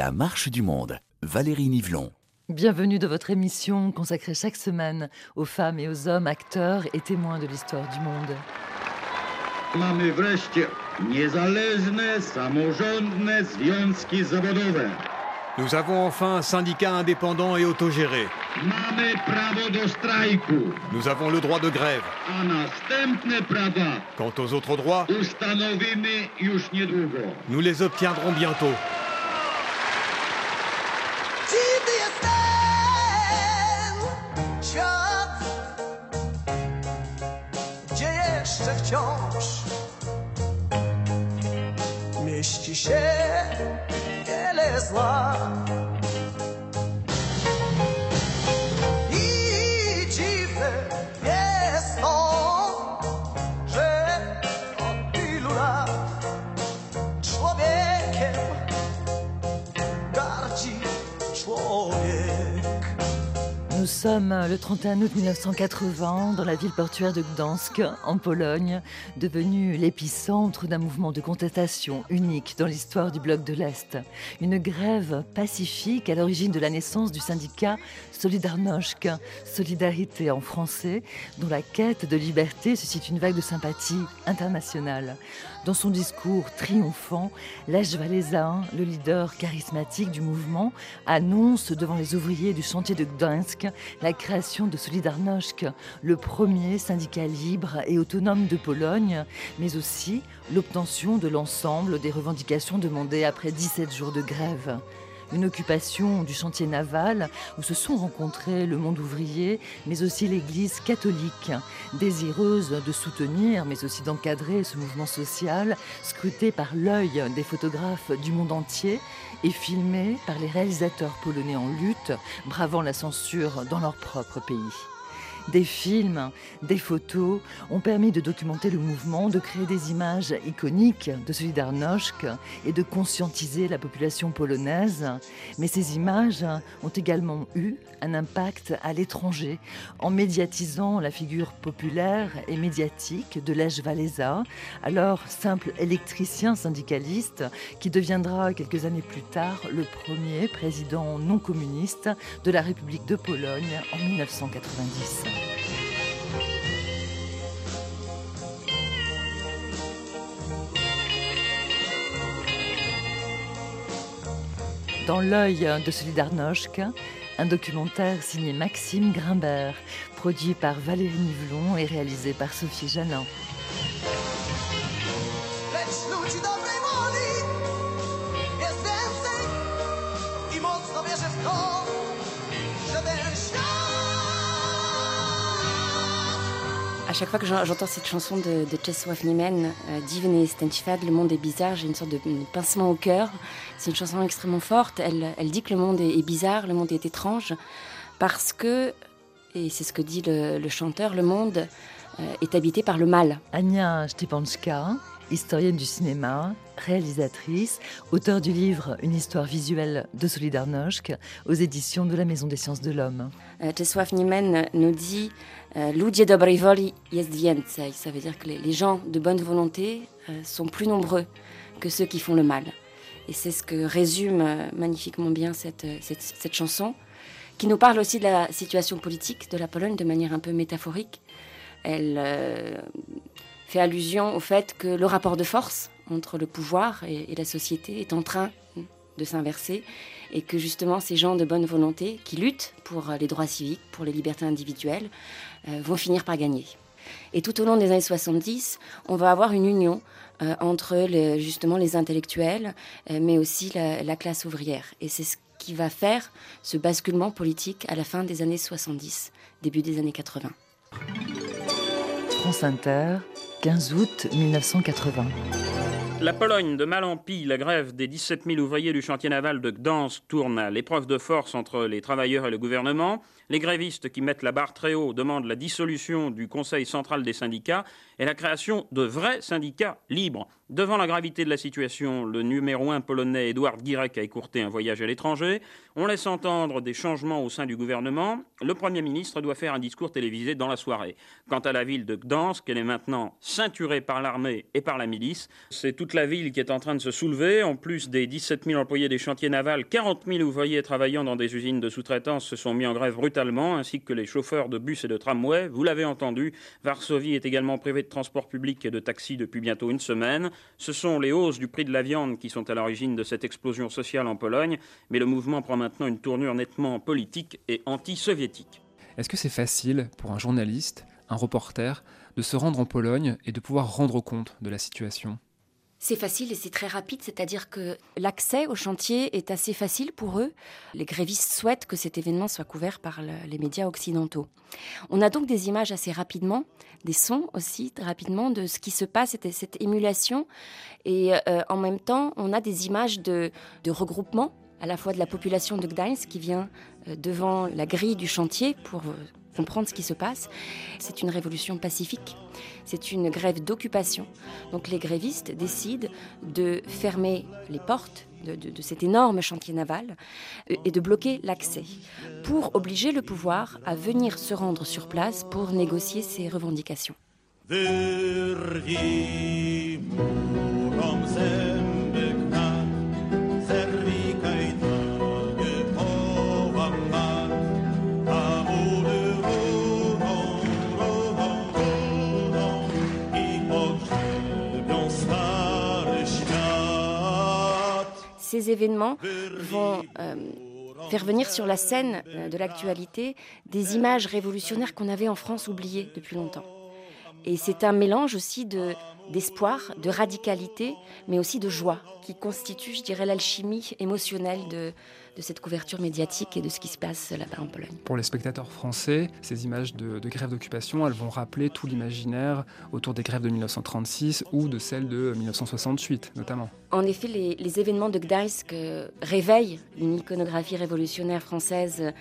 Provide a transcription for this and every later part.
La marche du monde. Valérie Nivelon. Bienvenue dans votre émission consacrée chaque semaine aux femmes et aux hommes acteurs et témoins de l'histoire du monde. Mamy wreszcie niezależne, samorządne związki zawodowe. Nous avons enfin un syndicat indépendant et autogéré. Mamy prawo do strajku, Nous avons le droit de grève. a następne prawa Quant aux autres droits, ustanowimy już niedługo. nous les obtiendrons bientôt. Mieści się sommes le 31 août 1980 dans la ville portuaire de Gdansk, en Pologne, devenue l'épicentre d'un mouvement de contestation unique dans l'histoire du bloc de l'Est. Une grève pacifique à l'origine de la naissance du syndicat Solidarność, Solidarité en français, dont la quête de liberté suscite une vague de sympathie internationale. Dans son discours triomphant, Lech Walesa, le leader charismatique du mouvement, annonce devant les ouvriers du chantier de Gdansk la création de Solidarność, le premier syndicat libre et autonome de Pologne, mais aussi l'obtention de l'ensemble des revendications demandées après 17 jours de grève une occupation du chantier naval où se sont rencontrés le monde ouvrier, mais aussi l'Église catholique, désireuse de soutenir, mais aussi d'encadrer ce mouvement social, scruté par l'œil des photographes du monde entier et filmé par les réalisateurs polonais en lutte, bravant la censure dans leur propre pays. Des films, des photos ont permis de documenter le mouvement, de créer des images iconiques de Solidarność et de conscientiser la population polonaise. Mais ces images ont également eu un impact à l'étranger en médiatisant la figure populaire et médiatique de Lech Walesa, alors simple électricien syndicaliste qui deviendra quelques années plus tard le premier président non communiste de la République de Pologne en 1990. Dans l'œil de Solidarność, un documentaire signé Maxime Grimbert, produit par Valérie Nivelon et réalisé par Sophie Janin. Chaque fois que j'en- j'entends cette chanson de, de Czesław Niemen, euh, Stenchfad, le monde est bizarre, j'ai une sorte de pincement au cœur. C'est une chanson extrêmement forte. Elle, elle dit que le monde est, est bizarre, le monde est étrange, parce que, et c'est ce que dit le, le chanteur, le monde euh, est habité par le mal. Ania Stepanska, historienne du cinéma, réalisatrice, auteure du livre Une histoire visuelle de Solidarność aux éditions de la Maison des sciences de l'homme. Euh, Czesław Niemen nous dit euh, Ludzie dobrej woli jest więcej. Ça veut dire que les, gens de bonne volonté euh, sont plus nombreux que ceux qui font le mal. Et c'est ce que résume euh, magnifiquement bien cette, cette, chanson, qui nous parle aussi de la situation politique de la Pologne de manière un peu métaphorique. Elle fait allusion au fait que le rapport de force entre le pouvoir et, la société est en train de s'inverser et que justement ces gens de bonne volonté qui luttent pour les droits civiques, pour les libertés individuelles, vont finir par gagner. Et tout au long des années 70, on va avoir une union euh, entre justement les intellectuels, euh, mais aussi la, la classe ouvrière. Et c'est ce qui va faire ce basculement politique à la fin des années 70, début des années 80. France Inter, 15 août 1980. La Pologne de mal la grève des 17 000 ouvriers du chantier naval de Gdansk tourne à l'épreuve de force entre les travailleurs et le gouvernement. Les grévistes qui mettent la barre très haut demandent la dissolution du Conseil central des syndicats et la création de vrais syndicats libres. Devant la gravité de la situation, le numéro un polonais Edward Gierek a écourté un voyage à l'étranger. On laisse entendre des changements au sein du gouvernement. Le Premier ministre doit faire un discours télévisé dans la soirée. Quant à la ville de Gdansk, elle est maintenant ceinturée par l'armée et par la milice. C'est toute la ville qui est en train de se soulever. En plus des 17 000 employés des chantiers navals, 40 000 ouvriers travaillant dans des usines de sous-traitance se sont mis en grève brutalement, ainsi que les chauffeurs de bus et de tramway. Vous l'avez entendu, Varsovie est également privée de transport public et de taxis depuis bientôt une semaine. Ce sont les hausses du prix de la viande qui sont à l'origine de cette explosion sociale en Pologne, mais le mouvement prend maintenant une tournure nettement politique et anti-soviétique. Est-ce que c'est facile pour un journaliste, un reporter, de se rendre en Pologne et de pouvoir rendre compte de la situation? C'est facile et c'est très rapide, c'est-à-dire que l'accès au chantier est assez facile pour eux. Les grévistes souhaitent que cet événement soit couvert par les médias occidentaux. On a donc des images assez rapidement, des sons aussi rapidement de ce qui se passe, cette, cette émulation. Et euh, en même temps, on a des images de, de regroupement à la fois de la population de Gdańsk qui vient euh, devant la grille du chantier pour comprendre ce qui se passe. C'est une révolution pacifique, c'est une grève d'occupation. Donc les grévistes décident de fermer les portes de, cet énorme chantier naval euh, et de bloquer l'accès pour obliger le pouvoir à venir se rendre sur place pour négocier ses revendications. Ces événements vont euh, faire venir sur la scène euh, de l'actualité des images révolutionnaires qu'on avait en France oubliées depuis longtemps. Et c'est un mélange aussi de, d'espoir, de radicalité, mais aussi de joie, qui constitue, je dirais, l'alchimie émotionnelle de, de cette couverture médiatique et de ce qui se passe là-bas en Pologne. Pour les spectateurs français, ces images de, de grève d'occupation, elles vont rappeler tout l'imaginaire autour des grèves de 1936 ou de celles de 1968 notamment. En effet, les, événements de Gdańsk euh, réveillent une iconographie révolutionnaire française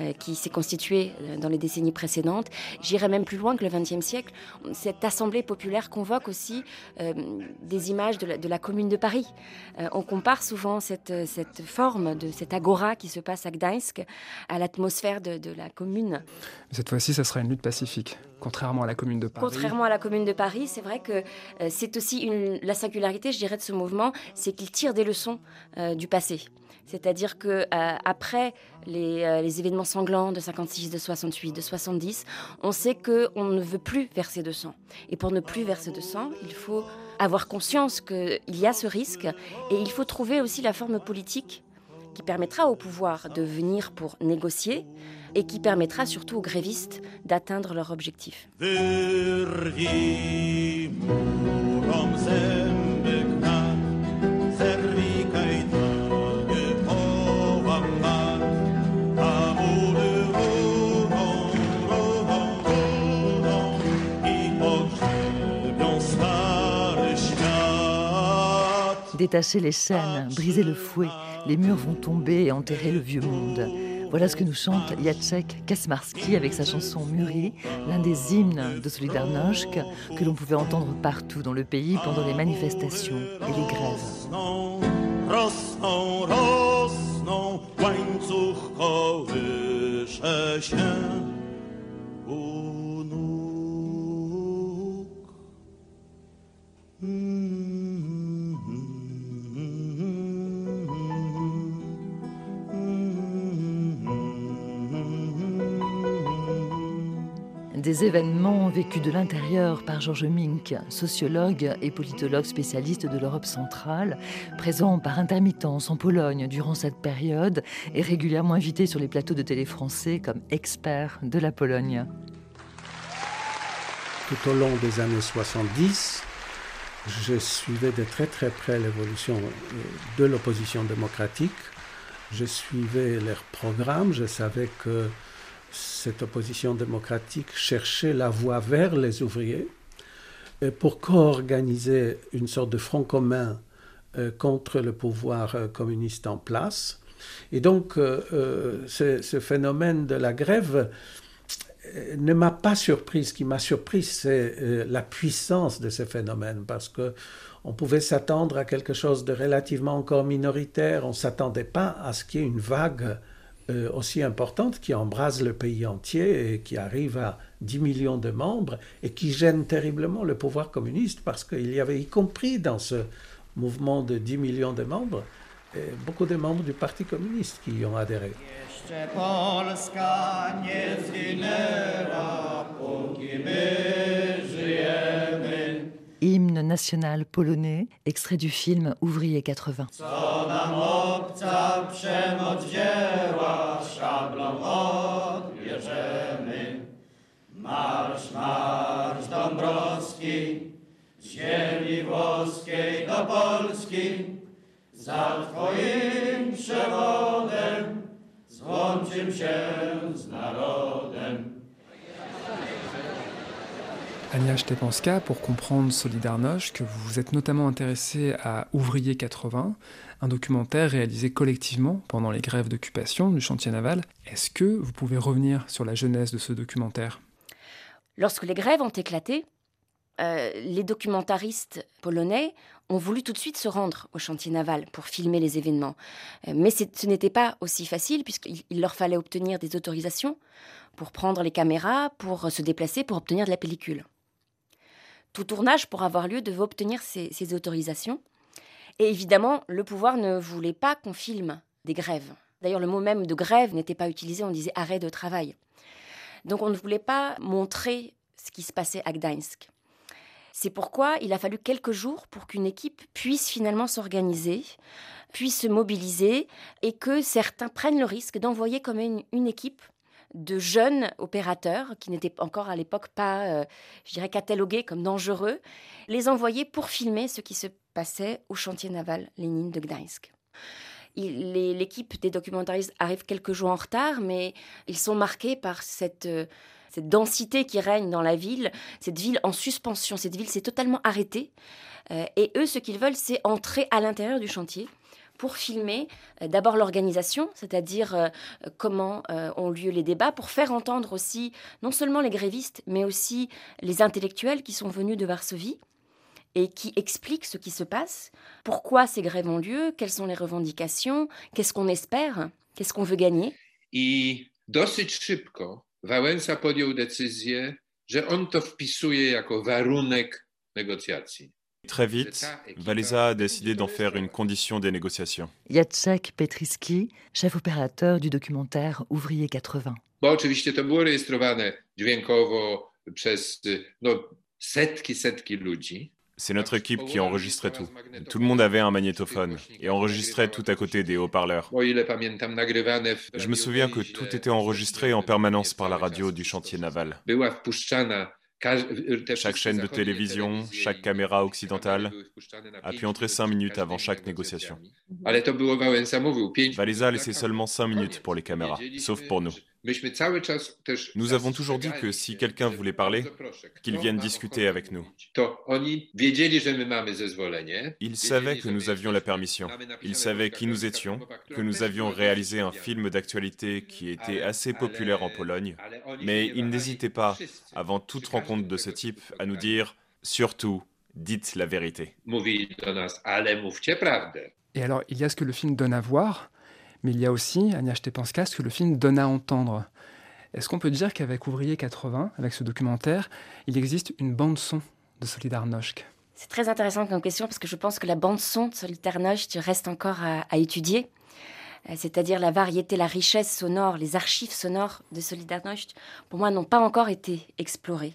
euh, qui s'est constituée euh, dans les décennies précédentes. J'irai même plus loin que le XXe siècle. Cette assemblée populaire convoque aussi des images de la, Commune de Paris. on compare souvent cette, forme de cette agora qui se passe à Gdańsk à l'atmosphère de, la commune. Cette fois-ci, ça sera une lutte pacifique, contrairement à la Commune de Paris. Contrairement à la Commune de Paris, c'est vrai que c'est aussi la singularité, je dirais, de ce mouvement, c'est qu'il tire des leçons euh, du passé. C'est-à-dire que euh, après les, euh, les, événements sanglants de 56, de 68, de 70, on sait que on ne veut plus verser de sang. Et pour ne plus verser de sang, il faut avoir conscience qu'il y a ce risque et il faut trouver aussi la forme politique qui permettra au pouvoir de venir pour négocier et qui permettra surtout aux grévistes d'atteindre leur objectif. Détacher les chaînes, briser le fouet, les murs vont tomber et enterrer le vieux monde. Voilà ce que nous chante Jacek Kasmarski avec sa chanson Muri, l'un des hymnes de Solidarność que l'on pouvait entendre partout dans le pays pendant les manifestations et les grèves. Des événements vécus de l'intérieur par Georges Mink, sociologue et politologue spécialiste de l'Europe centrale, présent par intermittence en Pologne durant cette période et régulièrement invité sur les plateaux de télé français comme expert de la Pologne. Tout au long des années 70, je suivais de très très près l'évolution euh, de l'opposition démocratique. Je suivais leurs programmes, je savais que cette opposition démocratique cherchait la voie vers les ouvriers pour co-organiser une sorte de front commun euh, contre le pouvoir euh, communiste en place. Et donc, euh, ce, phénomène de la grève ne m'a pas surpris. Ce qui m'a surpris, c'est la puissance de ce phénomène, parce que on pouvait s'attendre à quelque chose de relativement encore minoritaire. On ne s'attendait pas à ce qu'il y ait une vague euh, aussi importante qui embrase le pays entier et qui arrive à 10 millions de membres et qui gêne terriblement le pouvoir communiste parce qu'il y avait, y compris dans ce mouvement de 10 millions de membres, et beaucoup de membres du Parti communiste qui y ont adhéré. Hymne national polonais, extrait du film Ouvrier 80. Co nam obca przemoc wzięła, szablą odbierzemy. Marsz, marsz Dąbrowski, z ziemi włoskiej do Polski, za Twoim przewodem złączym się z narodem. Ania Stepanska, pour comprendre Solidarność, vous vous êtes notamment intéressée à Ouvrier 80, un documentaire réalisé collectivement pendant les grèves d'occupation du chantier naval. Est-ce que vous pouvez revenir sur la jeunesse de ce documentaire? Lorsque les grèves ont éclaté, euh, les documentaristes polonais ont voulu tout de suite se rendre au chantier naval pour filmer les événements. Euh, mais ce n'était pas aussi facile puisqu'il il leur fallait obtenir des autorisations pour prendre les caméras, pour se déplacer, pour obtenir de la pellicule. Tout tournage, pour avoir lieu, devait obtenir ces, autorisations. Et évidemment, le pouvoir ne voulait pas qu'on filme des grèves. D'ailleurs, le mot même de grève n'était pas utilisé, on disait arrêt de travail. Donc on ne voulait pas montrer ce qui se passait à Gdańsk. C'est pourquoi il a fallu quelques jours pour qu'une équipe puisse finalement s'organiser, puisse se mobiliser et que certains prennent le risque d'envoyer comme une équipe de jeunes opérateurs qui n'étaient encore à l'époque pas, euh, je dirais, catalogués comme dangereux, les envoyer pour filmer ce qui se passait au chantier naval Lénine de Gdańsk. L'équipe des documentaristes arrive quelques jours en retard, mais ils sont marqués par cette, euh, cette densité qui règne dans la ville, cette ville en suspension, cette ville s'est totalement arrêtée. Euh, et eux, ce qu'ils veulent, c'est entrer à l'intérieur du chantier pour filmer euh, d'abord l'organisation, c'est-à-dire euh, comment euh, ont lieu les débats, pour faire entendre aussi non seulement les grévistes, mais aussi les intellectuels qui sont venus de Varsovie et qui expliquent ce qui se passe, pourquoi ces grèves ont lieu, quelles sont les revendications, qu'est-ce qu'on espère, qu'est-ce qu'on veut gagner. I dosyć szybko Wałęsa podjął decyzję, że on to wpisuje jako warunek negocjacji. Très vite, Valéza a décidé d'en faire une condition des négociations. Jacek Petriski, chef opérateur du documentaire Ouvrier 80. Bo oczywiście to było rejestrowane dźwiękowo przez no, setki, setki ludzi. C'est notre équipe qui enregistrait tout. Tout le monde avait un magnétophone et enregistrait tout à côté des haut-parleurs. Je me souviens que tout était enregistré en permanence par la radio du chantier naval. Te Chaque chaîne de télévision, chaque caméra occidentale a pu entrer cinq minutes avant chaque négociation. negocjacjami. Ale to było Wałęsa mówił, pięć Valéza a minut laissé na seulement 5 minutes pour les caméras, sauf pour nous. Nous avons toujours dit que si quelqu'un voulait parler, qu'il vienne discuter avec nous. Ils savaient que nous avions la permission. Ils savaient qui nous étions, que nous avions réalisé un film d'actualité qui était assez populaire en Pologne. Mais ils n'hésitaient pas, avant toute rencontre de ce type, à nous dire surtout, dites la vérité. Et alors, il y a ce que le film donne à voir, mais il y a aussi, Anya Stepanska, ce que le film donne à entendre. Est-ce qu'on peut dire qu'avec Ouvrier 80, avec ce documentaire, il existe une bande-son de Solidarność C'est très intéressant comme question parce que je pense que la bande-son de Solidarność reste encore à, à étudier. Euh, C'est-à-dire la variété, la richesse sonore, les archives sonores de Solidarność, pour moi, n'ont pas encore été explorées.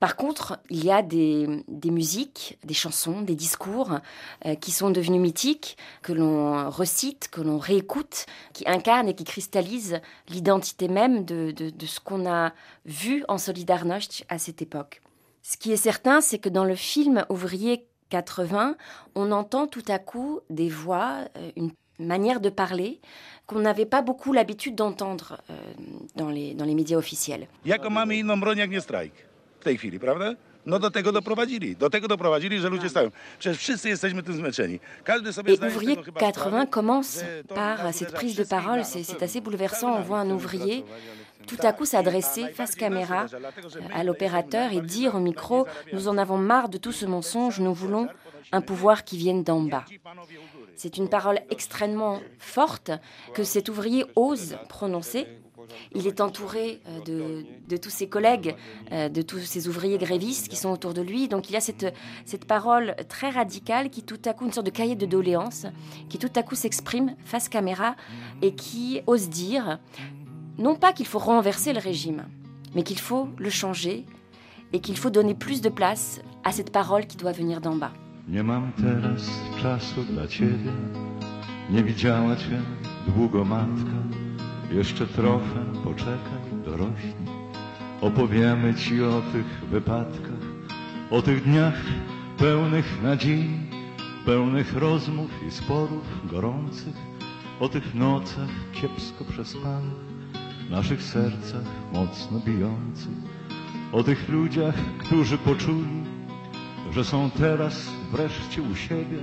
Par contre, il y a des, musiques, des chansons, des discours euh, qui sont devenus mythiques, que l'on recite, que l'on réécoute, qui incarnent et qui cristallisent l'identité même de ce qu'on a vu en Solidarność à cette époque. Ce qui est certain, c'est que dans le film Ouvrier 80, on entend tout à coup des voix, euh, une manière de parler qu'on n'avait pas beaucoup l'habitude d'entendre euh, dans, les, dans les médias officiels. Jaką mamy inną broń jak nie strajk w tej chwili, prawda? No do tego doprowadzili. Do tego doprowadzili, że ludzie stają. Przecież wszyscy jesteśmy tym zmęczeni. Każdy sobie Et Ouvrier tego chyba 80 sprawę, commence par cette prise de parole, c'est assez bouleversant. On voit un ouvrier tout à coup s'adresser face caméra à l'opérateur et dire au micro Nous en avons marre de tout ce mensonge, nous voulons un pouvoir qui vienne d'en bas. C'est une parole extrêmement forte que cet ouvrier ose prononcer Il est entouré de, de, tous ses collègues, de tous ses ouvriers grévistes qui sont autour de lui. Donc il y a cette, cette parole très radicale qui tout à coup, une sorte de cahier de doléances, qui tout à coup s'exprime face caméra et qui ose dire, non pas qu'il faut renverser le régime, mais qu'il faut le changer et qu'il faut donner plus de place à cette parole qui doit venir d'en bas. Matka. Jeszcze trochę poczekaj, dorośnij. Opowiemy ci o tych wypadkach, o tych dniach pełnych nadziei, pełnych rozmów i sporów gorących, o tych nocach kiepsko przespanych, naszych sercach mocno bijących, o tych ludziach, którzy poczuli, że są teraz wreszcie u siebie,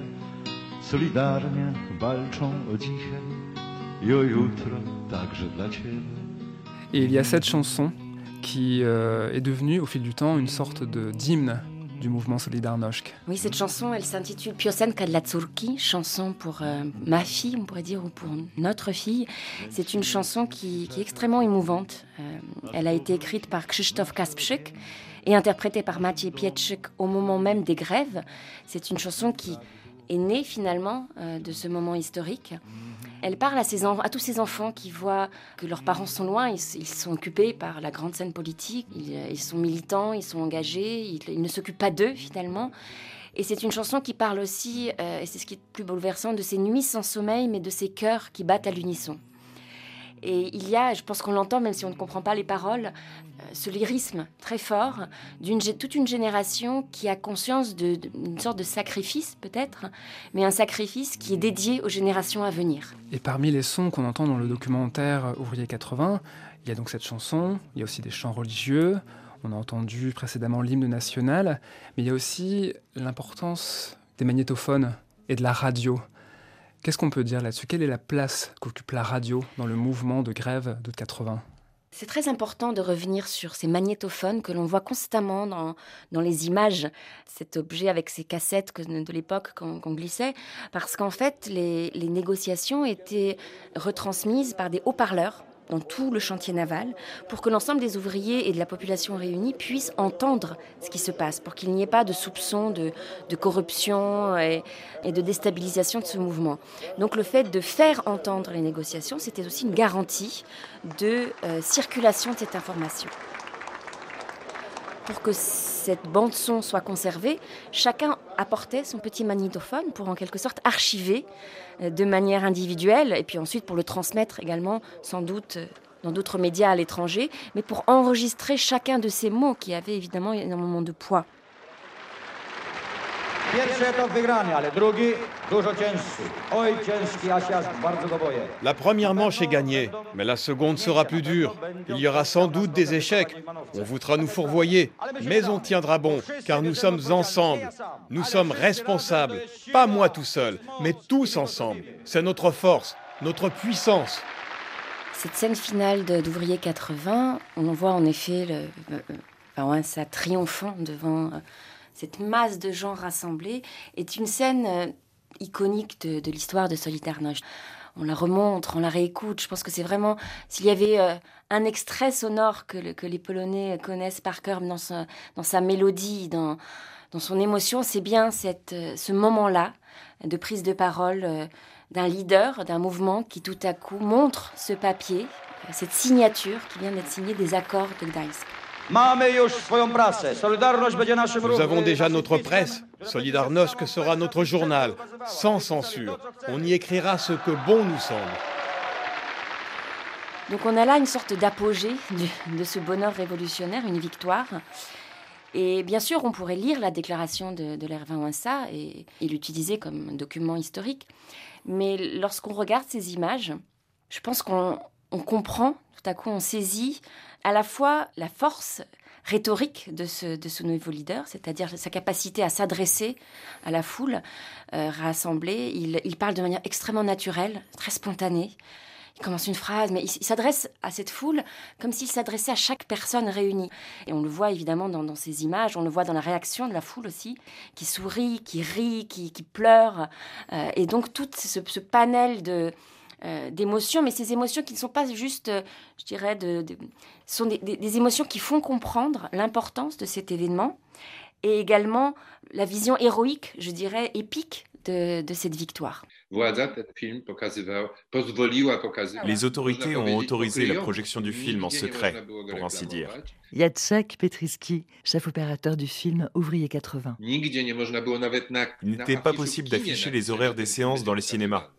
solidarnie walczą o dzisiaj Et il y a cette chanson qui euh, est devenue au fil du temps une sorte de d'hymne du mouvement Solidarność. Oui, cette chanson, elle s'intitule Piosenka dla córki, chanson pour euh, ma fille, on pourrait dire, ou pour notre fille. C'est une chanson qui, qui, est extrêmement émouvante. Euh, elle a été écrite par Krzysztof Kasprzyk et interprétée par Maciej Pietrzyk au moment même des grèves. C'est une chanson qui est née finalement euh, de ce moment historique. Elle parle à, ses à, tous ces enfants qui voient que leurs parents sont loin, ils, sont occupés par la grande scène politique, ils, ils sont militants, ils sont engagés, ils, ils ne s'occupent pas d'eux finalement. Et c'est une chanson qui parle aussi, euh, et c'est ce qui est le plus bouleversant, de ces nuits sans sommeil, mais de ces cœurs qui battent à l'unisson. Et il y a, je pense qu'on l'entend même si on ne comprend pas les paroles, euh, ce lyrisme très fort d'une toute une génération qui a conscience d'une sorte de sacrifice peut-être, mais un sacrifice qui est dédié aux générations à venir. Et parmi les sons qu'on entend dans le documentaire Ouvrier 80, il y a donc cette chanson, il y a aussi des chants religieux, on a entendu précédemment l'hymne national, mais il y a aussi l'importance des magnétophones et de la radio. Qu'est-ce qu'on peut dire là-dessus? Quelle est la place qu'occupe la radio dans le mouvement de grève de 80 c'est très important de revenir sur ces magnétophones que l'on voit constamment dans, dans, les images, cet objet avec ces cassettes de l'époque qu'on qu glissait, parce qu'en fait, les, les négociations étaient retransmises par des haut-parleurs dans tout le chantier naval pour que l'ensemble des ouvriers et de la population réunie puissent entendre ce qui se passe, pour qu'il n'y ait pas de soupçons de, corruption et, et, de déstabilisation de ce mouvement. Donc le fait de faire entendre les négociations, c'était aussi une garantie de euh, circulation de cette information. Pour que cette bande son soit conservée, chacun apportait son petit magnétophone pour en quelque sorte archiver de manière individuelle et puis ensuite pour le transmettre également sans doute dans d'autres médias à l'étranger, mais pour enregistrer chacun de ces mots qui avaient évidemment énormément de poids. La première manche est gagnée, mais la seconde sera plus dure. Il y aura sans doute des échecs. On voudra nous fourvoyer, mais on tiendra bon, car nous sommes ensemble. Nous sommes responsables. Pas moi tout seul, mais tous ensemble. C'est notre force, notre puissance. Cette scène finale d'Ouvrier 80, on voit en effet le, enfin, ça triomphant devant cette masse de gens rassemblés, est une scène euh, iconique de, l'histoire de Solidarność. On la remontre, on la réécoute. Je pense que c'est vraiment, s'il y avait euh, un extrait sonore que, le, que, les Polonais connaissent par cœur dans sa, mélodie, dans, son émotion, c'est bien euh, ce moment-là de prise de parole d'un leader, d'un mouvement qui tout à coup montre ce papier, cette signature qui vient d'être signée des accords de Gdańsk. Nous avons déjà notre presse. Solidarność sera notre journal, sans censure. On y écrira ce que bon nous semble. Donc on a là une sorte d'apogée de, ce bonheur révolutionnaire, une victoire. Et bien sûr, on pourrait lire la déclaration de, de l'Hervin et, et l'utiliser comme document historique. Mais lorsqu'on regarde ces images, je pense qu'on comprend, tout à coup on saisit à la fois la force rhétorique de ce, nouveau leader, c'est-à-dire sa capacité à s'adresser à la foule euh, rassemblée. Il, parle de manière extrêmement naturelle, très spontanée. Il commence une phrase, mais il, s'adresse à cette foule comme s'il s'adressait à chaque personne réunie. Et on le voit évidemment dans, ces images, on le voit dans la réaction de la foule aussi, qui sourit, qui rit, qui, pleure. Euh, et donc tout ce panel de d'émotions, mais ces émotions qui ne sont pas juste, je dirais, de, sont des, émotions qui font comprendre l'importance de cet événement et également la vision héroïque, je dirais, épique de, de cette victoire. Les autorités ont autorisé la projection du film en secret, pour ainsi dire. Jacek Petriski, chef opérateur du film Ouvrier 80. Il n'était pas possible d'afficher les horaires des séances dans les cinémas.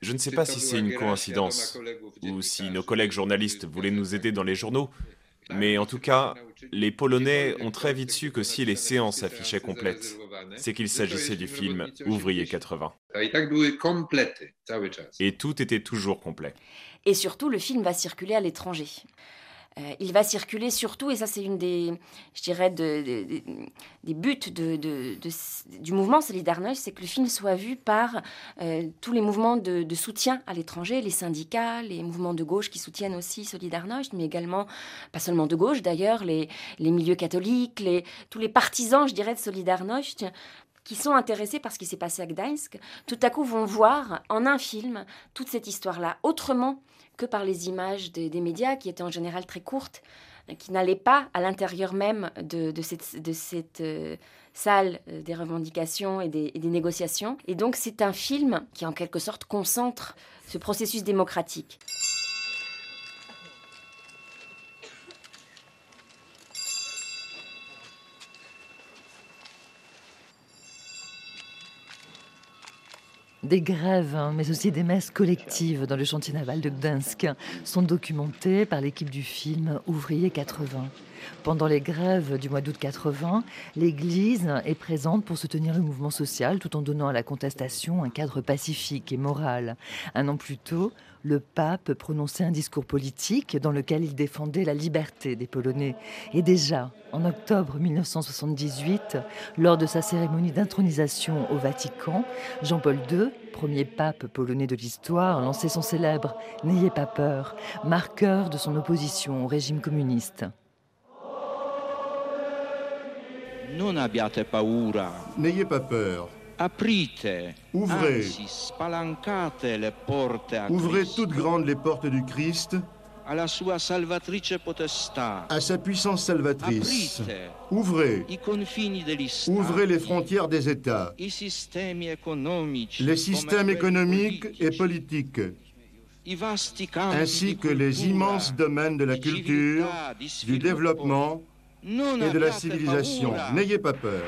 Je ne sais pas si c'est une coïncidence ou si nos collègues journalistes voulaient nous aider dans les journaux, mais en tout cas, les Polonais ont très vite su que si les séances affichaient complètes, c'est qu'il s'agissait du film Ouvrier 80. Et tout était toujours complet. Et surtout, le film va circuler à l'étranger. Euh, il va circuler surtout, et ça c'est une des, je dirais, des buts du mouvement Solidarność, c'est que le film soit vu par euh, tous les mouvements de, soutien à l'étranger, les syndicats, les mouvements de gauche qui soutiennent aussi Solidarność, mais également, pas seulement de gauche d'ailleurs, les, milieux catholiques, tous les partisans, je dirais, de Solidarność, qui sont intéressés par ce qui s'est passé à Gdańsk, tout à coup vont voir en un film toute cette histoire-là autrement que par les images des, médias qui étaient en général très courtes, qui n'allaient pas à l'intérieur même de, cette, euh, salle euh, des revendications et des, négociations. Et donc c'est un film qui en quelque sorte concentre ce processus démocratique. Des grèves, hein, mais aussi des messes collectives dans le chantier naval de Gdansk sont documentées par l'équipe du film Ouvrier 80. Pendant les grèves du mois d'août 80, l'Église est présente pour soutenir le mouvement social tout en donnant à la contestation un cadre pacifique et moral. Un an plus tôt, le pape prononçait un discours politique dans lequel il défendait la liberté des Polonais. Et déjà, en octobre 1978, lors de sa cérémonie d'intronisation au Vatican, Jean-Paul II, premier pape polonais de l'histoire, lançait son célèbre N'ayez pas peur, marqueur de son opposition au régime communiste. N'ayez pas peur. Ouvrez. Ouvrez toutes grandes les portes du Christ. À sa puissance salvatrice. Ouvrez. Ouvrez les frontières des États. Les systèmes économiques et politiques ainsi que les immenses domaines de la culture, du développement et de la civilisation. N'ayez pas peur.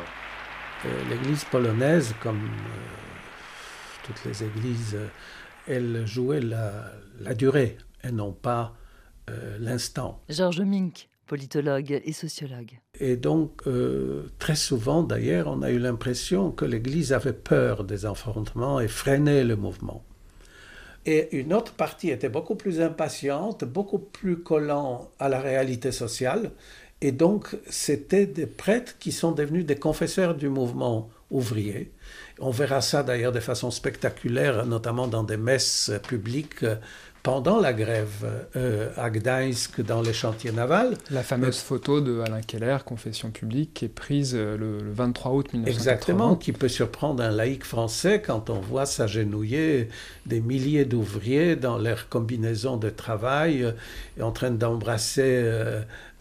Euh, l'église polonaise, comme euh, toutes les églises, euh, elle jouait la, durée et non pas l'instant. Georges Mink, politologue et sociologue. Et donc, très souvent d'ailleurs, on a eu l'impression que l'Église avait peur des affrontements et freinait le mouvement. Et une autre partie était beaucoup plus impatiente, beaucoup plus collant à la réalité sociale et donc, c'était des prêtres qui sont devenus des confesseurs du mouvement ouvrier. On verra ça d'ailleurs de façon spectaculaire, notamment dans des messes publiques pendant la grève euh, à Gdańsk dans les chantiers navals. La fameuse photo de Alain Keller, confession publique, qui est prise euh, le, 23 août 1980. Exactement, qui peut surprendre un laïc français quand on voit s'agenouiller des milliers d'ouvriers dans leur combinaison de travail, euh, en train d'embrasser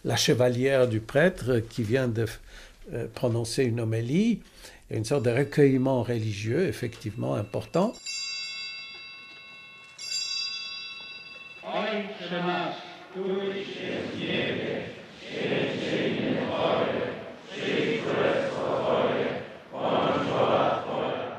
la chevalière du prêtre qui vient de euh, prononcer une homélie, une sorte de recueillement religieux effectivement important.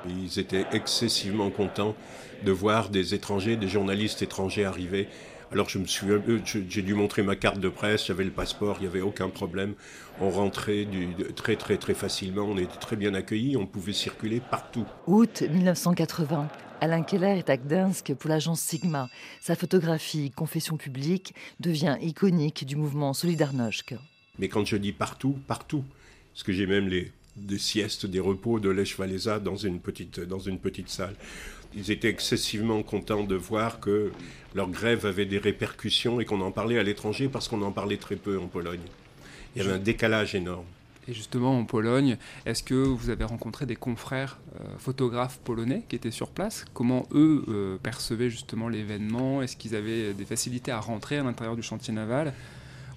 Ils étaient excessivement contents de voir des étrangers, des journalistes étrangers arriver alors je me suis, euh, j'ai dû montrer ma carte de presse, j'avais le passeport, il n'y avait aucun problème. On rentrait très très très facilement, on était très bien accueillis, on pouvait circuler partout. Août 1980. Alain Keller est à Gdansk pour l'agence Sigma. Sa photographie Confession publique devient iconique du mouvement Solidarność. Mais quand je dis partout, partout, parce que j'ai même les des siestes, des repos de Lech Walesa dans une petite dans une petite salle. Ils étaient excessivement contents de voir que leur grève avait des répercussions et qu'on en parlait à l'étranger parce qu'on en parlait très peu en Pologne. Il y avait un décalage énorme. Et justement, en Pologne, est-ce que vous avez rencontré des confrères euh, photographes polonais qui étaient sur place? Comment eux euh, percevaient justement l'événement? Est-ce qu'ils avaient des facilités à rentrer à l'intérieur du chantier naval?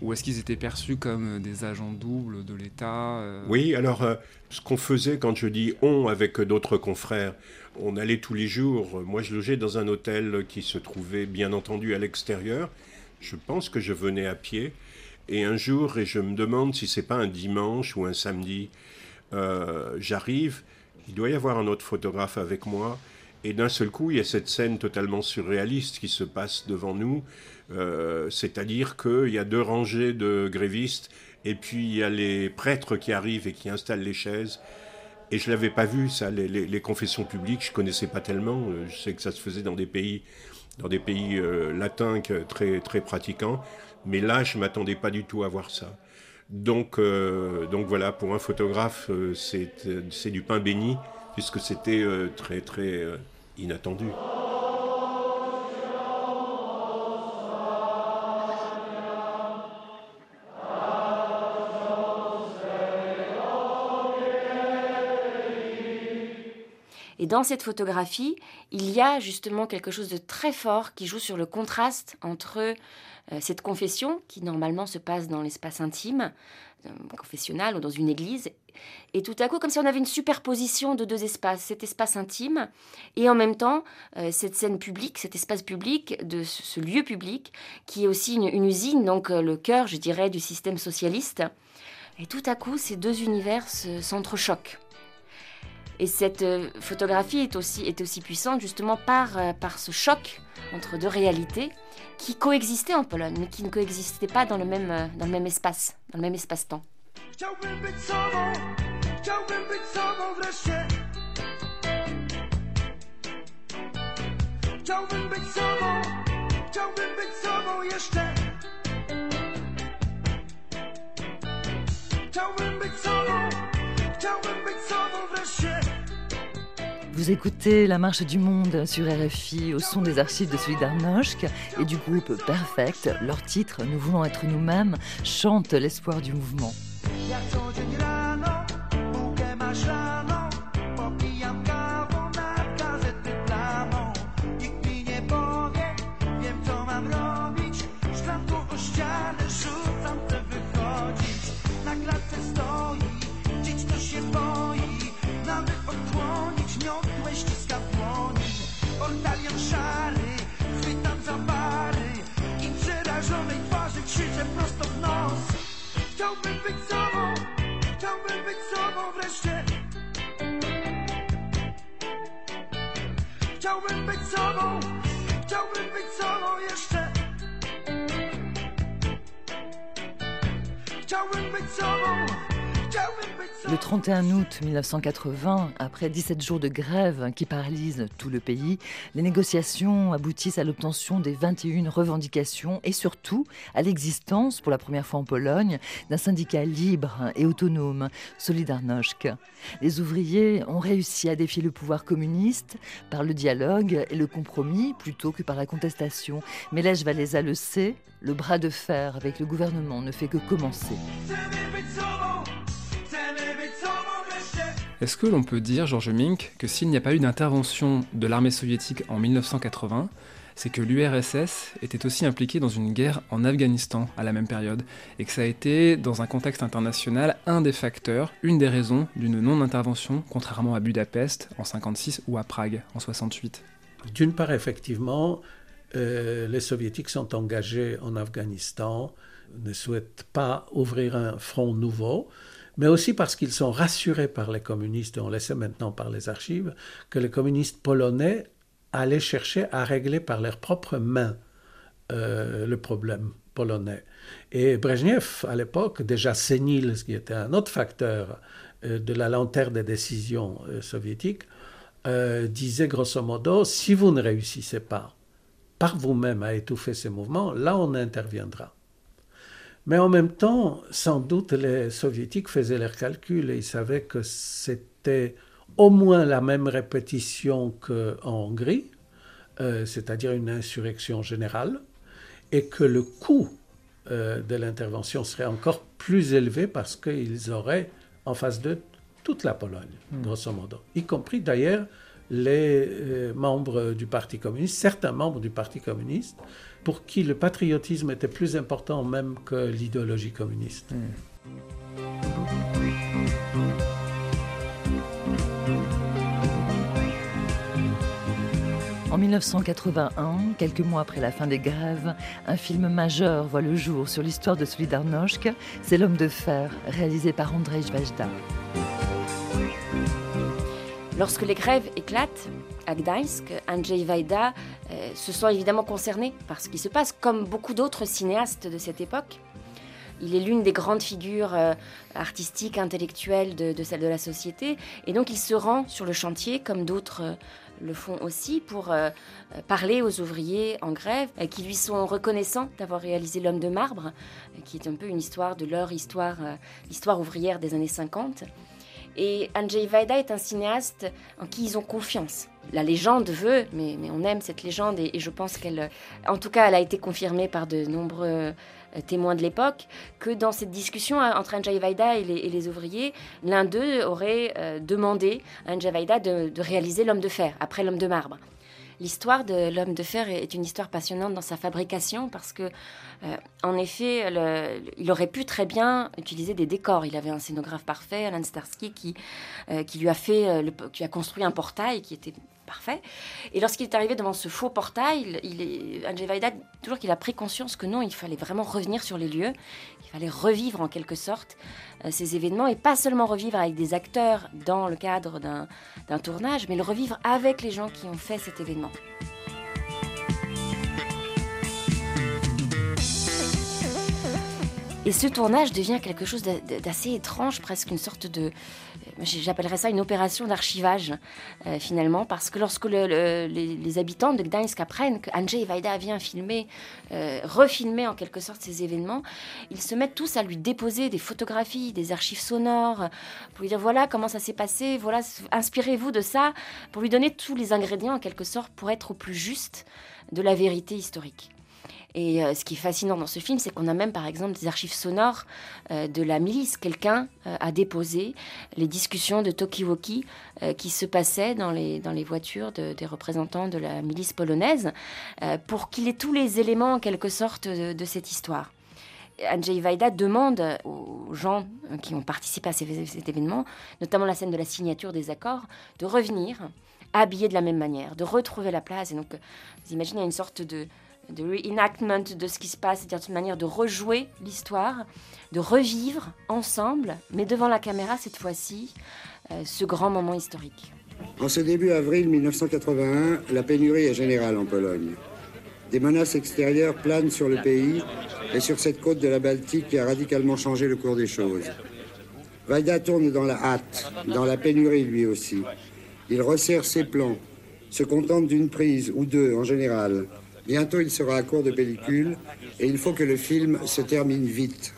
Ou est-ce qu'ils étaient perçus comme des agents doubles de l'État euh? Oui, alors ce qu'on faisait quand je dis on avec d'autres confrères, on allait tous les jours. Moi, je logeais dans un hôtel qui se trouvait bien entendu à l'extérieur. Je pense que je venais à pied. Et un jour, et je me demande si c'est pas un dimanche ou un samedi, euh, j'arrive, il doit y avoir un autre photographe avec moi, et d'un seul coup, il y a cette scène totalement surréaliste qui se passe devant nous, euh, c'est-à-dire qu'il y a deux rangées de grévistes, et puis il y a les prêtres qui arrivent et qui installent les chaises. Et je l'avais pas vu, ça, les, confessions publiques, je connaissais pas tellement. Euh, je sais que ça se faisait dans des pays, dans des pays latins très, très pratiquants. Mais là, je ne m'attendais pas du tout à voir ça. Donc, euh, donc voilà, pour un photographe, euh, c'est du pain béni, puisque c'était euh, très très inattendu. Dans cette photographie, il y a justement quelque chose de très fort qui joue sur le contraste entre euh, cette confession, qui normalement se passe dans l'espace intime, euh, confessionnal ou dans une église, et tout à coup, comme si on avait une superposition de deux espaces, cet espace intime et en même temps euh, cette scène publique, cet espace public, de ce, lieu public, qui est aussi une, usine, donc le cœur, je dirais, du système socialiste. Et tout à coup, ces deux univers s'entrechoquent. Et cette photographie est aussi, puissante justement par, par ce choc entre deux réalités qui coexistaient en Pologne, mais qui ne coexistaient pas dans le même, euh, dans le même espace, dans le même espace-temps. Vous écoutez La Marche du Monde sur RFI au son des archives de Solidarność et du groupe Perfect. Leur titre, Nous voulons être nous-mêmes, chante l'espoir du mouvement. Chciałbym być sobą, chciałbym być sobą wreszcie. Chciałbym być sobą, chciałbym być sobą jeszcze. Chciałbym być sobą Le 31 août 1980, après 17 jours de grève qui paralysent tout le pays, les négociations aboutissent à l'obtention des 21 revendications et surtout à l'existence, pour la première fois en Pologne, d'un syndicat libre et autonome, Solidarność. Les ouvriers ont réussi à défier le pouvoir communiste par le dialogue et le compromis plutôt que par la contestation. Mais Lech Walesa le sait, le bras de fer avec le gouvernement ne fait que commencer. Est-ce que l'on peut dire, Georges Mink, que s'il n'y a pas eu d'intervention de l'armée soviétique en 1980, c'est que l'URSS était aussi impliquée dans une guerre en Afghanistan à la même période, et que ça a été, dans un contexte international, un des facteurs, une des raisons d'une non-intervention, contrairement à Budapest en 56 ou à Prague en 68 D'une part, effectivement, euh, les soviétiques sont engagés en Afghanistan, ne souhaitent pas ouvrir un front nouveau, mais aussi parce qu'ils sont rassurés par les communistes, et on le sait maintenant par les archives, que les communistes polonais allaient chercher à régler par leurs propres mains euh, le problème polonais. Et Brezhnev, à l'époque, déjà sénile, ce qui était un autre facteur euh, de la lenteur des décisions euh, soviétiques, disait grosso modo, si vous ne réussissez pas par vous-même à étouffer ces mouvements, là on interviendra. Mais en même temps, sans doute, les soviétiques faisaient leurs calculs et ils savaient que c'était au moins la même répétition qu'en Hongrie, euh, c'est-à-dire une insurrection générale, et que le coût euh, de l'intervention serait encore plus élevé parce qu'ils auraient en face de toute la Pologne, grosso modo, y compris d'ailleurs les euh, membres du Parti communiste, certains membres du Parti communiste, pour qui le patriotisme était plus important même que l'idéologie communiste. En 1981, quelques mois après la fin des grèves, un film majeur voit le jour sur l'histoire de Solidarność. C'est L'homme de fer, réalisé par Andrzej Wajda. Lorsque les grèves éclatent à Gdańsk, Andrzej Wajda euh, se sent évidemment concerné par ce qui se passe, comme beaucoup d'autres cinéastes de cette époque. Il est l'une des grandes figures euh, artistiques, intellectuelles de, celle de la société, et donc il se rend sur le chantier, comme d'autres euh, le font aussi, pour parler aux ouvriers en grève, qui lui sont reconnaissants d'avoir réalisé L'homme de marbre, qui est un peu une histoire de leur histoire, l'histoire ouvrière des années 50. Et Andrzej Wajda est un cinéaste en qui ils ont confiance. La légende veut, mais, on aime cette légende et, je pense qu'elle, en tout cas, elle a été confirmée par de nombreux euh, témoins de l'époque, que dans cette discussion hein, entre Andrzej Wajda et les, ouvriers, l'un d'eux aurait euh, demandé à Andrzej Wajda de, de réaliser l'homme de fer, après l'homme de marbre. L'histoire de l'homme de fer est une histoire passionnante dans sa fabrication parce que, euh, en effet, il aurait pu très bien utiliser des décors. Il avait un scénographe parfait, Alan Starsky, qui, euh, qui lui a fait, euh, qui a construit un portail qui était parfait. Et lorsqu'il est arrivé devant ce faux portail, il est, Andrzej Wajda, toujours qu'il a pris conscience que non, il fallait vraiment revenir sur les lieux, fallait revivre en quelque sorte ces événements et pas seulement revivre avec des acteurs dans le cadre d'un tournage, mais le revivre avec les gens qui ont fait cet événement. Et ce tournage devient quelque chose d'assez étrange, presque une sorte de, j'appellerais ça une opération d'archivage euh, finalement, parce que lorsque les, habitants de Gdańsk apprennent que Andrzej Wajda vient filmer, euh, refilmer en quelque sorte ces événements, ils se mettent tous à lui déposer des photographies, des archives sonores, pour lui dire voilà comment ça s'est passé, voilà inspirez-vous de ça, pour lui donner tous les ingrédients en quelque sorte pour être au plus juste de la vérité historique. Et euh, ce qui est fascinant dans ce film, c'est qu'on a même par exemple des archives sonores euh, de la milice. Quelqu'un euh, a déposé les discussions de Tokiwoki qui se passaient dans les, dans les voitures des représentants de la milice polonaise pour qu'il ait tous les éléments en quelque sorte de, cette histoire. Andrzej Wajda demande aux gens qui ont participé à cet événement, notamment la scène de la signature des accords, de revenir habillés de la même manière, de retrouver la place. Et donc, vous imaginez une sorte de, de reenactment de ce qui se passe, c'est-à-dire une manière de rejouer l'histoire, de revivre ensemble, mais devant la caméra cette fois-ci, euh, ce grand moment historique. En ce début avril 1981, la pénurie est générale en Pologne. Des menaces extérieures planent sur le pays et sur cette côte de la Baltique qui a radicalement changé le cours des choses. Vaida tourne dans la hâte, dans la pénurie lui aussi. Il resserre ses plans, se contente d'une prise ou deux en général, Bientôt, il sera à court de pellicule et il faut que le film se termine vite.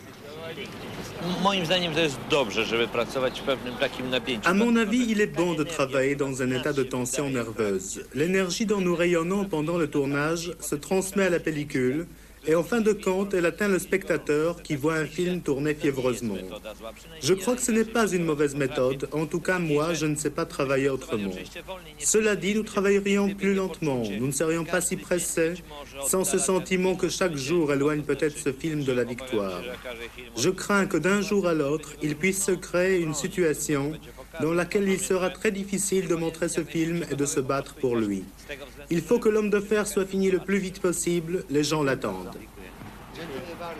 À mon avis, il est bon de travailler dans un état de tension nerveuse. L'énergie dont nous rayonnons pendant le tournage se transmet à la pellicule et en fin de compte, elle atteint le spectateur qui voit un film tourner fiévreusement. Je crois que ce n'est pas une mauvaise méthode, en tout cas moi, je ne sais pas travailler autrement. Cela dit, nous travaillerions plus lentement, nous ne serions pas si pressés, sans ce sentiment que chaque jour éloigne peut-être ce film de la victoire. Je crains que d'un jour à l'autre, il puisse se créer une situation dans laquelle il sera très difficile de montrer ce film et de se battre pour lui. Il faut que l'homme de fer soit fini le plus vite possible, les gens l'attendent.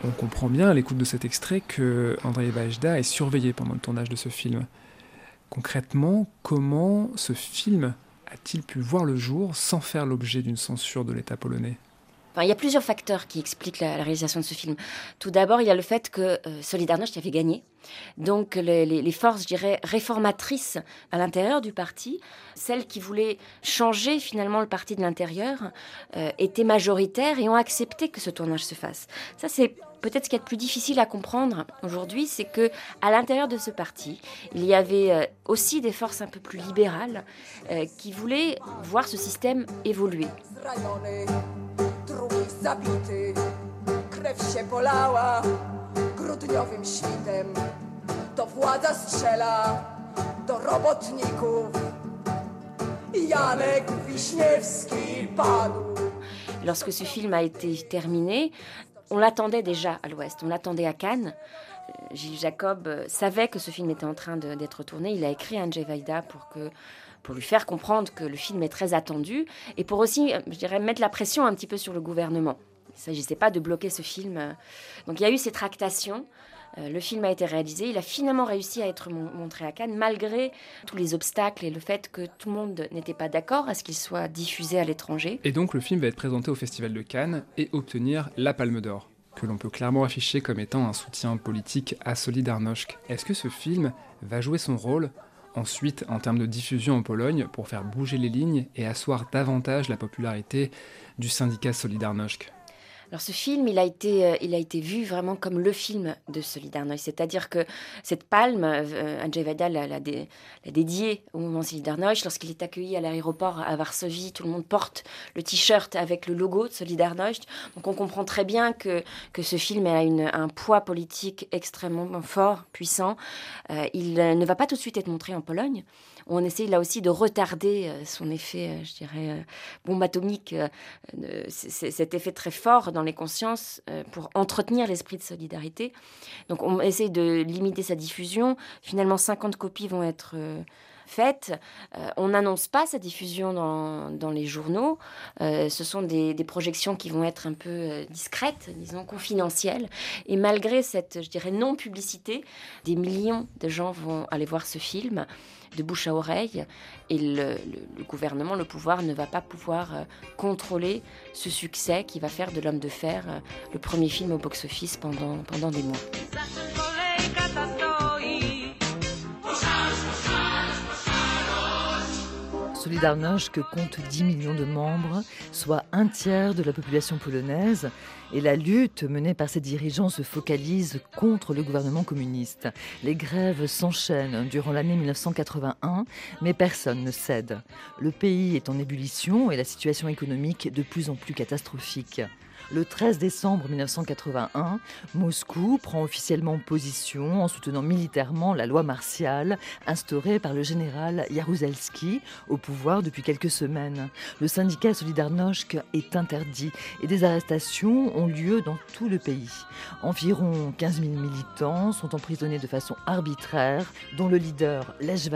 On comprend bien à l'écoute de cet extrait que André Bajda est surveillé pendant le tournage de ce film. Concrètement, comment ce film a-t-il pu voir le jour sans faire l'objet d'une censure de l'État polonais? Il y a plusieurs facteurs qui expliquent la, réalisation de ce film. Tout d'abord, il y a le fait que euh, Solidarność avait gagné. Donc les, forces, je dirais, réformatrices à l'intérieur du parti, celles qui voulaient changer finalement le parti de l'intérieur, euh, étaient majoritaires et ont accepté que ce tournage se fasse. Ça, c'est peut-être ce qui est le plus difficile à comprendre aujourd'hui, c'est que à l'intérieur de ce parti, il y avait euh, aussi des forces un peu plus libérales euh, qui voulaient voir ce système évoluer. Lorsque ce film a été terminé, on l'attendait déjà à l'Ouest, on l'attendait à Cannes. Euh, Gilles Jacob euh, savait que ce film était en train d'être tourné. Il a écrit à Andrzej pour que pour lui faire comprendre que le film est très attendu et pour aussi, euh, je dirais, mettre la pression un petit peu sur le gouvernement. Il ne s'agissait pas de bloquer ce film. euh. Donc il y a eu ces tractations. Euh, Le film a été réalisé. Il a finalement réussi à être mon- montré à Cannes, malgré tous les obstacles et le fait que tout le monde n'était pas d'accord à ce qu'il soit diffusé à l'étranger. Et donc le film va être présenté au Festival de Cannes et obtenir la Palme d'Or, que l'on peut clairement afficher comme étant un soutien politique à Solidarność. Est-ce que ce film va jouer son rôle ensuite en termes de diffusion en Pologne pour faire bouger les lignes et asseoir davantage la popularité du syndicat Solidarność Alors ce film, il a été, euh, il a été vu vraiment comme le film de Solidarność, c'est-à-dire que cette palme, euh, Andrzej Wajda l'a, l'a dé- l'a dédiée au mouvement Solidarność. Lorsqu'il est accueilli à l'aéroport à Varsovie, tout le monde porte le t-shirt avec le logo de Solidarność. Donc on comprend très bien que, que ce film a un poids politique extrêmement fort, puissant. Euh, il ne va pas tout de suite être montré en Pologne. On essaie là aussi de retarder euh, son effet, euh, je dirais, euh, bombe atomique, cet effet très fort dans les consciences pour entretenir l'esprit de solidarité. Donc on essaie de limiter sa diffusion. Finalement, 50 copies vont être faites. On n'annonce pas sa diffusion dans, les journaux. Ce sont des, projections qui vont être un peu discrètes, disons confidentielles. Et malgré cette, je dirais, non-publicité, des millions de gens vont aller voir ce film de bouche à oreille et le, gouvernement, le pouvoir ne va pas pouvoir euh, contrôler ce succès qui va faire de l'homme de fer euh, le premier film au box-office pendant des mois. Solidarność compte 10 millions de membres, soit un tiers de la population polonaise, et la lutte menée par ses dirigeants se focalise contre le gouvernement communiste. Les grèves s'enchaînent durant l'année 1981, mais personne ne cède. Le pays est en ébullition et la situation économique de plus en plus catastrophique. Le 13 décembre 1981, Moscou prend officiellement position en soutenant militairement la loi martiale instaurée par le général Jaruzelski au pouvoir depuis quelques semaines. Le syndicat Solidarność est interdit et des arrestations ont lieu dans tout le pays. Environ 15 000 militants sont emprisonnés de façon arbitraire, dont le leader Lech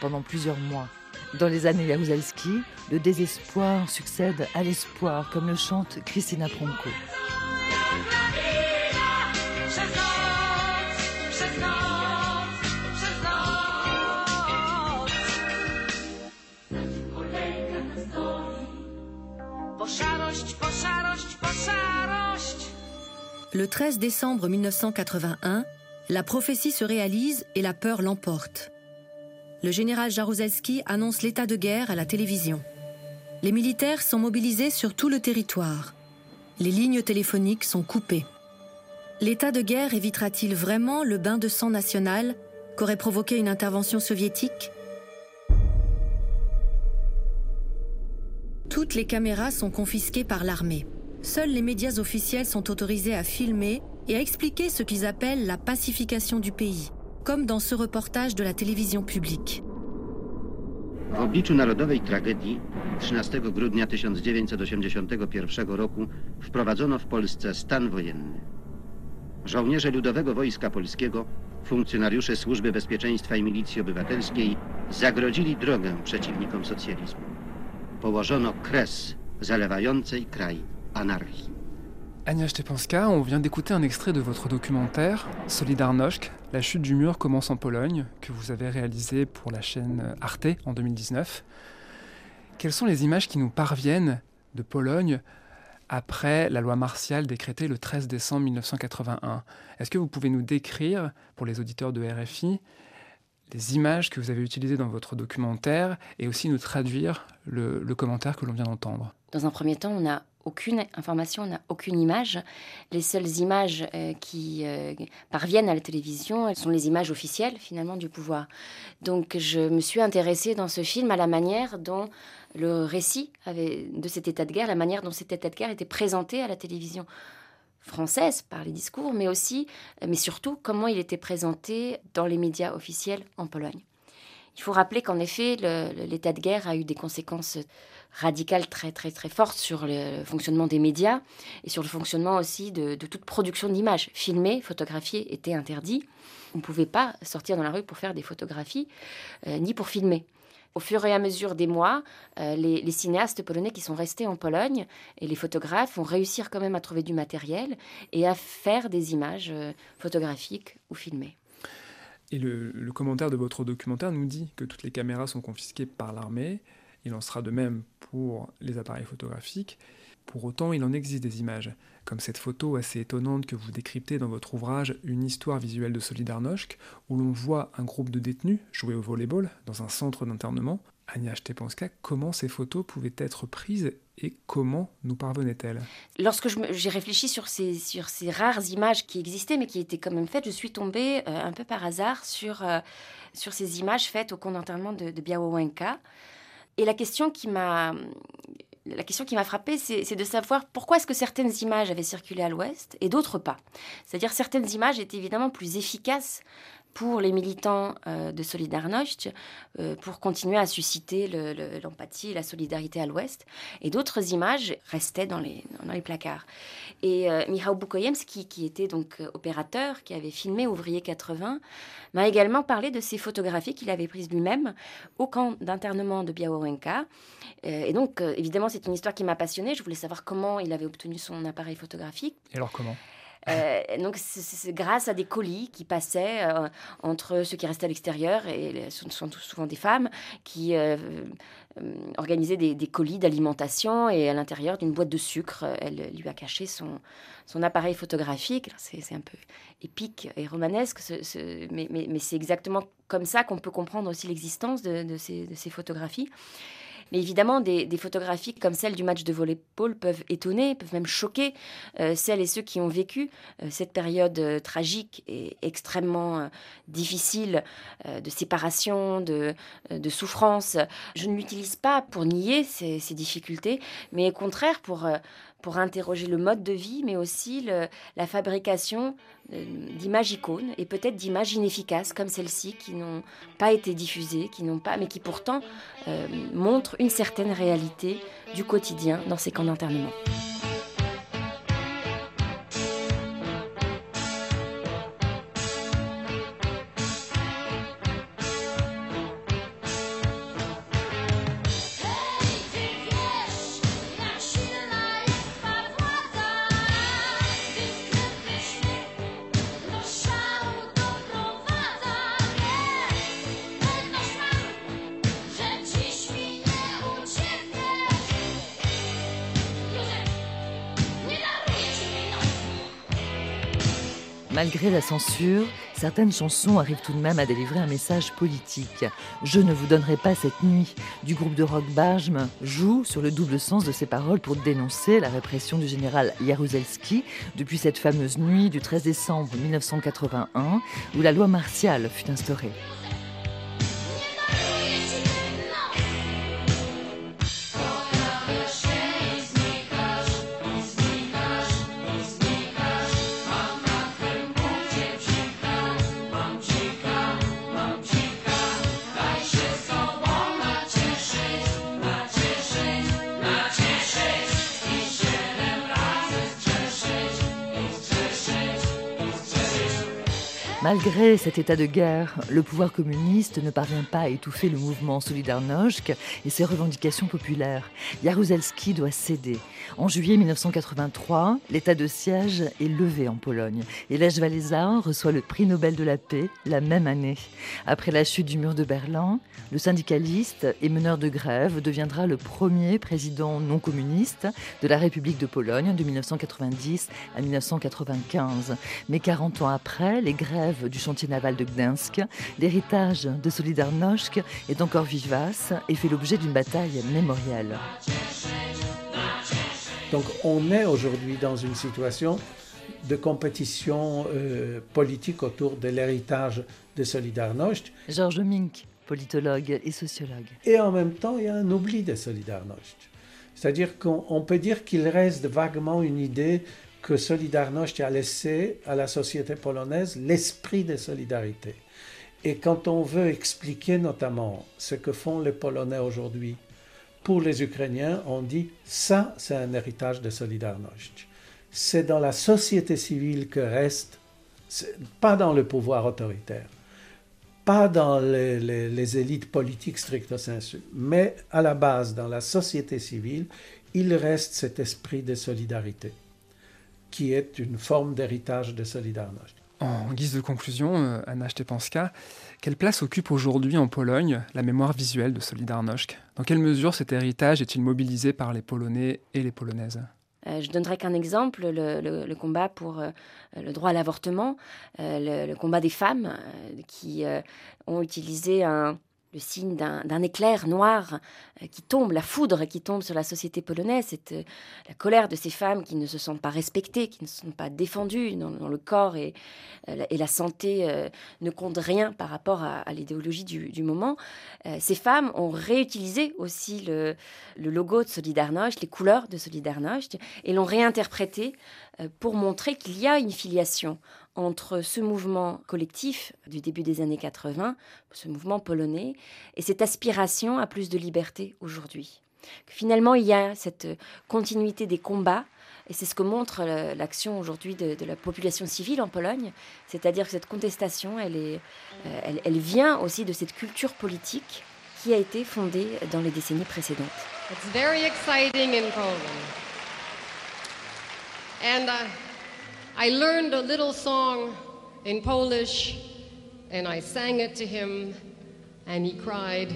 pendant plusieurs mois. Dans les années Jaruzelski, le désespoir succède à l'espoir, comme le chante Christina Pronko. Le 13 décembre 1981, la prophétie se réalise et la peur l'emporte. Le général Jaruzelski annonce l'état de guerre à la télévision. Les militaires sont mobilisés sur tout le territoire. Les lignes téléphoniques sont coupées. L'état de guerre évitera-t-il vraiment le bain de sang national qu'aurait provoqué une intervention soviétique? Toutes les caméras sont confisquées par l'armée. Seuls les médias officiels sont autorisés à filmer et à expliquer ce qu'ils appellent la pacification du pays, comme dans ce reportage de la télévision publique. W obliczu narodowej tragedii 13 grudnia 1981 roku wprowadzono w Polsce stan wojenny. Żołnierze Ludowego Wojska Polskiego, funkcjonariusze Służby Bezpieczeństwa i Milicji Obywatelskiej zagrodzili drogę przeciwnikom socjalizmu. Położono kres zalewającej kraj anarchii. Anya Stepanska, on vient d'écouter un extrait de votre documentaire Solidarność, la chute du mur commence en Pologne, que vous avez réalisé pour la chaîne Arte en 2019. Quelles sont les images qui nous parviennent de Pologne après la loi martiale décrétée le 13 décembre 1981 Est-ce que vous pouvez nous décrire, pour les auditeurs de RFI, les images que vous avez utilisées dans votre documentaire et aussi nous traduire le, le commentaire que l'on vient d'entendre? Dans un premier temps, on n'a aucune information, on n'a aucune image. Les seules images euh, qui euh, parviennent à la télévision, elles sont les images officielles finalement du pouvoir. Donc je me suis intéressée dans ce film à la manière dont le récit avait, de cet état de guerre, la manière dont cet état de guerre était présenté à la télévision. française par les discours, mais aussi, mais surtout, comment il était présenté dans les médias officiels en Pologne. Il faut rappeler qu'en effet, l'état de guerre a eu des conséquences radicales très très très fortes sur le fonctionnement des médias et sur le fonctionnement aussi de, toute production d'images. Filmer, photographier était interdit. On ne pouvait pas sortir dans la rue pour faire des photographies, euh, ni pour filmer. Au fur et à mesure des mois, euh, les, cinéastes polonais qui sont restés en Pologne et les photographes vont réussir quand même à trouver du matériel et à faire des images euh, photographiques ou filmées. Et le, commentaire de votre documentaire nous dit que toutes les caméras sont confisquées par l'armée. Il en sera de même pour les appareils photographiques. Pour autant, il en existe des images, comme cette photo assez étonnante que vous décryptez dans votre ouvrage Une histoire visuelle de Solidarnosc, où l'on voit un groupe de détenus jouer au volleyball dans un centre d'internement. Anya Stepanska, comment ces photos pouvaient être prises et comment nous parvenaient-elles? Lorsque j'ai réfléchi sur ces, rares images qui existaient mais qui étaient quand même faites, je suis tombée euh, un peu par hasard sur, euh, sur ces images faites au camp d'enterrement de, de. Et la question qui m'a la frappée, c'est de savoir pourquoi est-ce que certaines images avaient circulé à l'ouest et d'autres pas. C'est-à-dire certaines images étaient évidemment plus efficaces pour les militants euh, de Solidarność, euh, pour continuer à susciter l'empathie et la solidarité à l'Ouest. Et d'autres images restaient dans les, placards. Et euh, Michał Bukojemski, qui était donc euh, opérateur, qui avait filmé Ouvrier 80, m'a également parlé de ces photographies qu'il avait prises lui-même au camp d'internement de Białowieża. et donc, évidemment, c'est une histoire qui m'a passionnée. Je voulais savoir comment il avait obtenu son appareil photographique. Et alors comment? Euh, donc c'est grâce à des colis qui passaient euh, entre ceux qui restaient à l'extérieur, et ce sont souvent des femmes, qui euh, organisaient des, colis d'alimentation, et à l'intérieur d'une boîte de sucre, elle lui a caché son, son appareil photographique. C'est un peu épique et romanesque, mais, c'est exactement comme ça qu'on peut comprendre aussi l'existence de ces photographies. Mais évidemment, des, photographies comme celle du match de volleyball peuvent étonner, peuvent même choquer euh, celles et ceux qui ont vécu euh, cette période euh, tragique et extrêmement difficile de séparation, de, souffrance. Je ne l'utilise pas pour nier ces, difficultés, mais au contraire pour pour interroger le mode de vie, mais aussi la fabrication euh, d'images icônes et peut-être d'images inefficaces comme celles-ci qui n'ont pas été diffusées, qui n'ont pas, mais qui pourtant euh, montrent une certaine réalité du quotidien dans ces camps d'internement. Malgré la censure, certaines chansons arrivent tout de même à délivrer un message politique. Je ne vous donnerai pas cette nuit du groupe de rock Bajm joue sur le double sens de ses paroles pour dénoncer la répression du général Jaruzelski depuis cette fameuse nuit du 13 décembre 1981 où la loi martiale fut instaurée. Malgré cet état de guerre, le pouvoir communiste ne parvient pas à étouffer le mouvement Solidarność et ses revendications populaires. Jaruzelski doit céder. En juillet 1983, l'état de siège est levé en Pologne et Lech Walesa reçoit le prix Nobel de la paix la même année. Après la chute du mur de Berlin, le syndicaliste et meneur de grève deviendra le premier président non communiste de la République de Pologne de 1990 à 1995. Mais 40 ans après, les grèves du chantier naval de Gdansk, l'héritage de Solidarność est encore vivace et fait l'objet d'une bataille mémorielle. Donc on est aujourd'hui dans une situation de compétition euh, politique autour de l'héritage de Solidarność. Georges Mink, politologue et sociologue. Et en même temps, il y a un oubli de Solidarność. C'est-à-dire qu'on peut dire qu'il reste vaguement une idée que Solidarność a laissé à la société polonaise l'esprit de solidarité. Et quand on veut expliquer notamment ce que font les Polonais aujourd'hui pour les Ukrainiens, on dit ça, c'est un héritage de Solidarność. C'est dans la société civile que reste, pas dans le pouvoir autoritaire, pas dans les, élites politiques stricto sensu, mais à la base, dans la société civile, il reste cet esprit de solidarité, qui est une forme d'héritage de Solidarność. En guise de conclusion, euh, Anna Stepanska, quelle place occupe aujourd'hui en Pologne la mémoire visuelle de Solidarność? Dans quelle mesure cet héritage est-il mobilisé par les Polonais et les Polonaises? Euh, je donnerai qu'un exemple, le, combat pour euh, le droit à l'avortement, le, combat des femmes qui ont utilisé un, le signe d'un éclair noir euh, qui tombe, la foudre qui tombe sur la société polonaise, c'est euh, la colère de ces femmes qui ne se sentent pas respectées, qui ne sentent pas défendues dans, le corps et, euh, la santé ne compte rien par rapport à, l'idéologie du, moment. ces femmes ont réutilisé aussi le, le logo de Solidarność, les couleurs de Solidarność, et l'ont réinterprété pour montrer qu'il y a une filiation entre ce mouvement collectif du début des années 80, ce mouvement polonais, et cette aspiration à plus de liberté aujourd'hui. Finalement, il y a cette continuité des combats, et c'est ce que montre l'action aujourd'hui de, la population civile en Pologne, c'est-à-dire que cette contestation, elle, est, euh, elle, vient aussi de cette culture politique qui a été fondée dans les décennies précédentes. It's very exciting in Poland. And, uh... I learned a little song in Polish and I sang it to him and he cried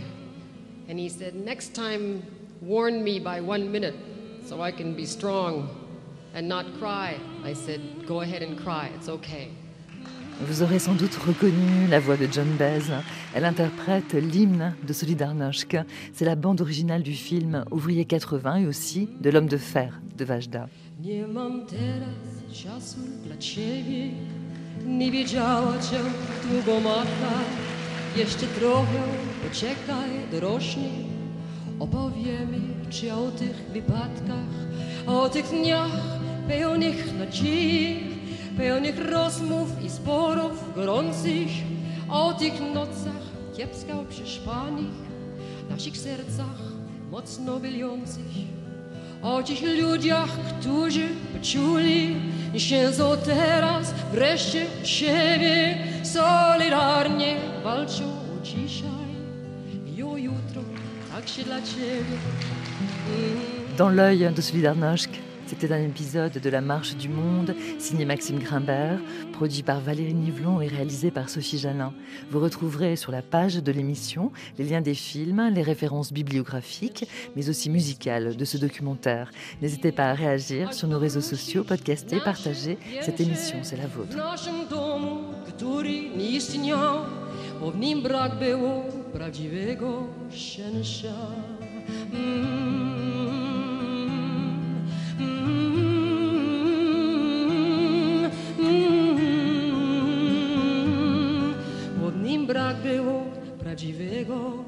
and he said, Next time, warn me by one minute so I can be strong and not cry. I said, Go ahead and cry, it's okay. Vous aurez sans doute reconnu la voix de John Baez. Elle interprète l'hymne de Solidarność. C'est la bande originale du film Ouvrier 80 et aussi de L'homme de fer de Vajda. Czasu dla ciebie. Nie wiedziała cię długo matka, jeszcze trochę poczekaj, dorośnij. Opowiemy ci o tych wypadkach, o tych dniach pełnych nadziei, pełnych rozmów i sporów gorących, o tych nocach kiepsko przespanych, naszych sercach mocno bijących. O tych ludziach, którzy poczuli się teraz wreszcie siebie solidarnie walczą dzisiaj i o jutro, tak się dla ciebie. Dans l'œil de Solidarność, C'était un épisode de La Marche du Monde, signé Maxime Grimbert, produit par Valérie Nivelon et réalisé par Sophie Jalin. Vous retrouverez sur la page de l'émission les liens des films, les références bibliographiques, mais aussi musicales de ce documentaire. N'hésitez pas à réagir sur nos réseaux sociaux, podcaster, partager. Cette émission, c'est la vôtre. 지배고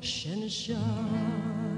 신샤